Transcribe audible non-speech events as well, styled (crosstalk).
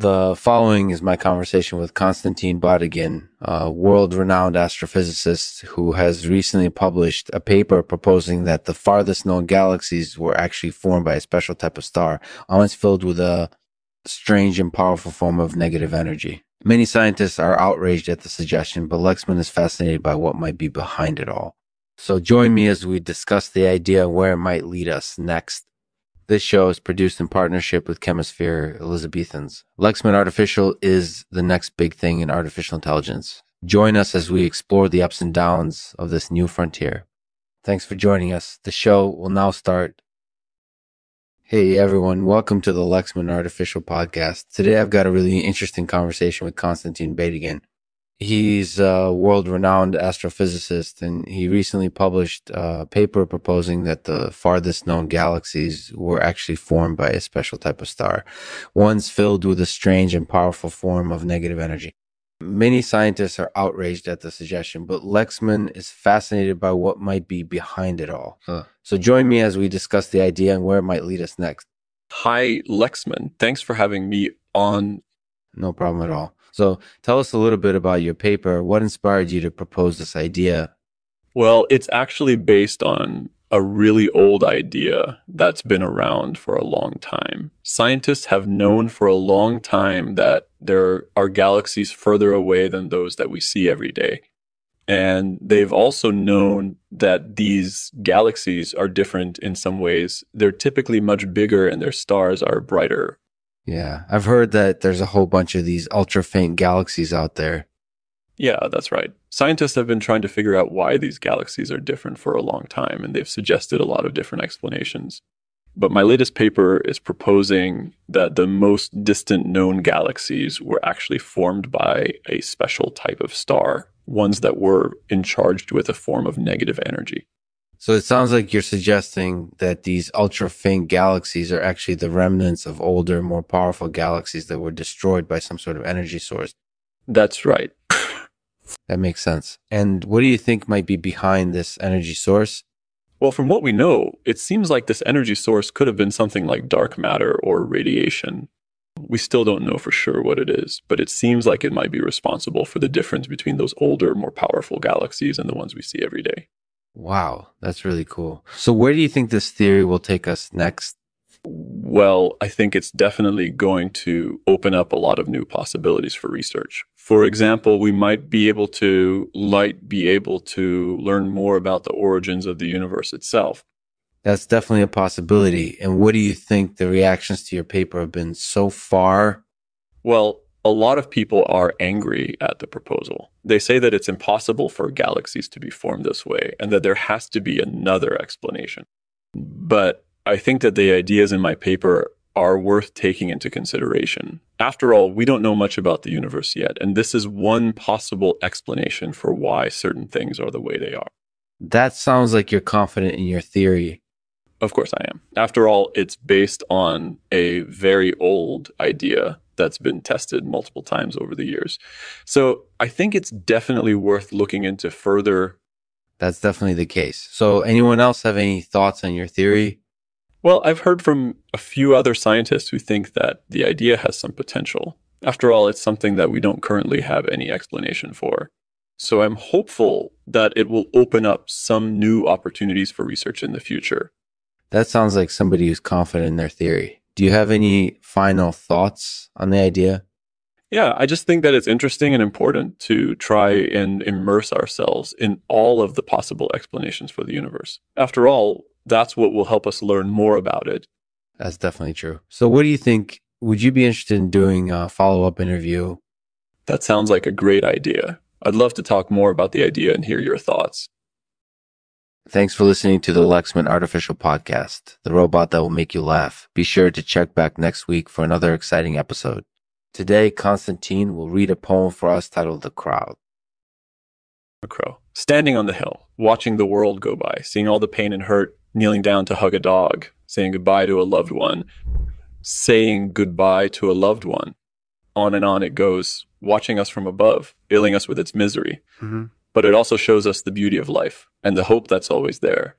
The following is my conversation with Konstantin Batygin, a world renowned astrophysicist who has recently published a paper proposing that the farthest known galaxies were actually formed by a special type of star, almost filled with a strange and powerful form of negative energy. Many scientists are outraged at the suggestion, but Lexman is fascinated by what might be behind it all. So join me as we discuss the idea where it might lead us next. This show is produced in partnership with Chemisphere Elizabethans. Lexman Artificial is the next big thing in artificial intelligence. Join us as we explore the ups and downs of this new frontier. Thanks for joining us. The show will now start. Hey everyone, welcome to the Lexman Artificial Podcast. Today I've got a really interesting conversation with Konstantin Batygin. He's a world renowned astrophysicist, and he recently published a paper proposing that the farthest known galaxies were actually formed by a special type of star, ones filled with a strange and powerful form of negative energy. Many scientists are outraged at the suggestion, but Lexman is fascinated by what might be behind it all. Huh. So join me as we discuss the idea and where it might lead us next. Hi, Lexman. Thanks for having me on. No problem at all. So tell us a little bit about your paper. What inspired you to propose this idea? Well, it's actually based on a really old idea that's been around for a long time. Scientists have known for a long time that there are galaxies further away than those that we see every day. And they've also known that these galaxies are different in some ways. They're typically much bigger and their stars are brighter yeah, I've heard that there's a whole bunch of these ultra faint galaxies out there. Yeah, that's right. Scientists have been trying to figure out why these galaxies are different for a long time, and they've suggested a lot of different explanations. But my latest paper is proposing that the most distant known galaxies were actually formed by a special type of star, ones that were in charged with a form of negative energy. So it sounds like you're suggesting that these ultra faint galaxies are actually the remnants of older, more powerful galaxies that were destroyed by some sort of energy source. That's right. (laughs) that makes sense. And what do you think might be behind this energy source? Well, from what we know, it seems like this energy source could have been something like dark matter or radiation. We still don't know for sure what it is, but it seems like it might be responsible for the difference between those older, more powerful galaxies and the ones we see every day. Wow, that's really cool. So, where do you think this theory will take us next? Well, I think it's definitely going to open up a lot of new possibilities for research. For example, we might be able to light be able to learn more about the origins of the universe itself. That's definitely a possibility. And what do you think the reactions to your paper have been so far? Well, a lot of people are angry at the proposal. They say that it's impossible for galaxies to be formed this way and that there has to be another explanation. But I think that the ideas in my paper are worth taking into consideration. After all, we don't know much about the universe yet, and this is one possible explanation for why certain things are the way they are. That sounds like you're confident in your theory. Of course I am. After all, it's based on a very old idea that's been tested multiple times over the years. So I think it's definitely worth looking into further. That's definitely the case. So, anyone else have any thoughts on your theory? Well, I've heard from a few other scientists who think that the idea has some potential. After all, it's something that we don't currently have any explanation for. So I'm hopeful that it will open up some new opportunities for research in the future. That sounds like somebody who's confident in their theory. Do you have any final thoughts on the idea? Yeah, I just think that it's interesting and important to try and immerse ourselves in all of the possible explanations for the universe. After all, that's what will help us learn more about it. That's definitely true. So, what do you think? Would you be interested in doing a follow up interview? That sounds like a great idea. I'd love to talk more about the idea and hear your thoughts. Thanks for listening to the Lexman Artificial Podcast, the robot that will make you laugh. Be sure to check back next week for another exciting episode. Today, Konstantin will read a poem for us titled The Crowd. A crow. Standing on the hill, watching the world go by, seeing all the pain and hurt, kneeling down to hug a dog, saying goodbye to a loved one, saying goodbye to a loved one. On and on it goes, watching us from above, filling us with its misery. Mm-hmm but it also shows us the beauty of life and the hope that's always there.